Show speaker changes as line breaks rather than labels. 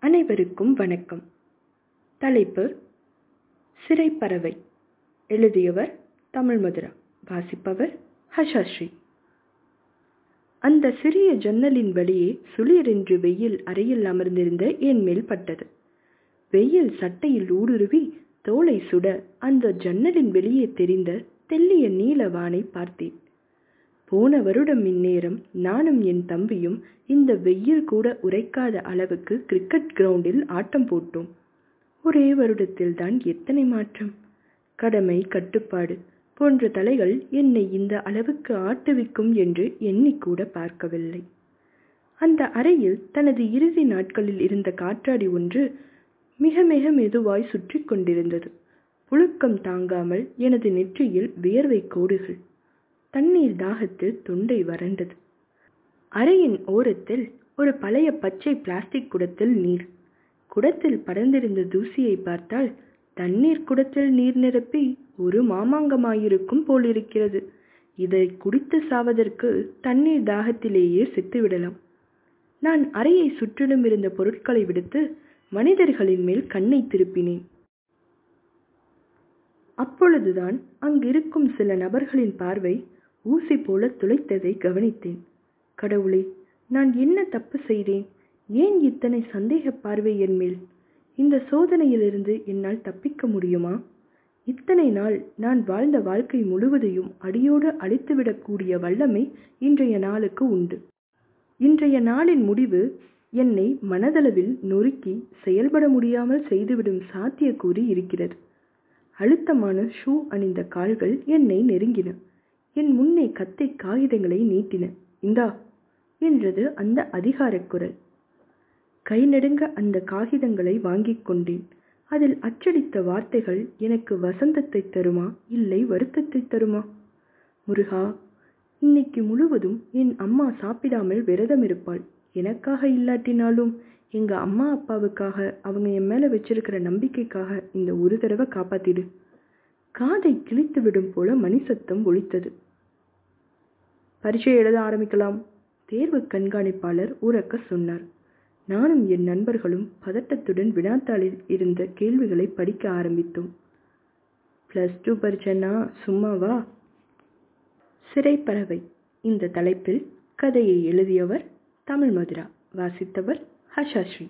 அனைவருக்கும் வணக்கம். தலைப்பு சிறைப்பறவை. எழுதியவர் தமிழ் மதுரா. வாசிப்பவர் ஹஷாஸ்ரீ. அந்த சிறிய ஜன்னலின் வழியே சுளிரென்று வெயில் அறையில் அமர்ந்திருந்த என் மேல் பட்டது. வெயில் சட்டையில் ஊடுருவி தோலை சுட அந்த ஜன்னலின் வெளியே தெரிந்த தெல்லிய நீல வானை பார்த்தேன். போன வருடம் இந்நேரம் நானும் என் தம்பியும் இந்த வெயில் கூட உரைக்காத அளவுக்கு கிரிக்கெட் கிரவுண்டில் ஆட்டம் போட்டோம். ஒரே வருடத்தில் தான் எத்தனை மாற்றம்? கடமை கட்டுப்பாடு போன்ற தலைகள் என்னை இந்த அளவுக்கு ஆட்டுவிக்கும் என்று எண்ணிக்கூட பார்க்கவில்லை. அந்த அறையில் தனது இறுதி நாட்களில் இருந்த காற்றாடி ஒன்று மிக மிக மெதுவாய் சுற்றி கொண்டிருந்தது. புழுக்கம் தாங்காமல் எனது நெற்றியில் வியர்வை கோடுகள் தண்ணீர் தாகத்தில் தொண்டை வறண்டது. அறையின் ஓரத்தில் ஒரு பழைய பச்சை பிளாஸ்டிக் குடத்தில் நீர். குடத்தில் படர்ந்திருந்த தூசியை பார்த்தால் தண்ணீர் குடத்தில் நீர் நிரப்பி ஒரு மாமாங்கமாயிருக்கும் போலிருக்கிறது. இதை குடித்து சாவதற்கு தண்ணீர் தாகத்திலேயே செத்துவிடலாம். நான் அறையை சுற்றிலும் இருந்த பொருட்களை விடுத்து மனிதர்களின் மேல் கண்ணை திருப்பினேன். அப்பொழுதுதான் அங்கிருக்கும் சில நபர்களின் பார்வை ஊசி போல துளைத்ததை கவனித்தேன். கடவுளே நான் என்ன தப்பு செய்தேன்? ஏன் இத்தனை சந்தேக பார்வை என் மேல்? இந்த சோதனையிலிருந்து என்னால் தப்பிக்க முடியுமா? இத்தனை நாள் நான் வாழ்ந்த வாழ்க்கை முழுவதையும் அடியோடு அழித்துவிடக்கூடிய வல்லமை இன்றைய நாளுக்கு உண்டு. இன்றைய நாளின் முடிவு என்னை மனதளவில் நொறுக்கி செயல்பட முடியாமல் செய்துவிடும் சாத்தியக்கூறி இருக்கிறது. அழுத்தமான ஷூ அணிந்த கால்கள் என்னை நெருங்கின. என் முன்னே கத்தை காகிதங்களை நீட்டின. இந்தா என்றது அந்த அதிகாரக் குரல். கை நெடுங்க அந்த காகிதங்களை வாங்கிக் கொண்டேன். அதில் அச்சடித்த வார்த்தைகள் எனக்கு வசந்தத்தை தருமா? இல்லை வருத்தத்தை தருமா? முருகா இன்னைக்கு முழுவதும் என் அம்மா சாப்பிடாமல் விரதம் இருப்பாள். எனக்காக இல்லாட்டினாலும் எங்க அம்மா அப்பாவுக்காக அவங்க என் மேல வச்சிருக்கிற நம்பிக்கைக்காக இந்த ஒரு தடவை காப்பாத்திடு. காதை கிழித்து விடும் போல மணி சத்தம் ஒழித்தது. பரீட்சை எழுத ஆரம்பிக்கலாம் தேர்வு கண்காணிப்பாளர் உறக்க சொன்னார். நானும் என் நண்பர்களும் பதட்டத்துடன் வினாத்தாளில் இருந்த கேள்விகளை படிக்க ஆரம்பித்தோம். பிளஸ் டூ பரீட்சைனா சும்மாவா? சிறைப்பறவை இந்த தலைப்பில் கதையை எழுதியவர் தமிழ் மதுரா வாசித்தவர் ஹஷாஸ்ரீ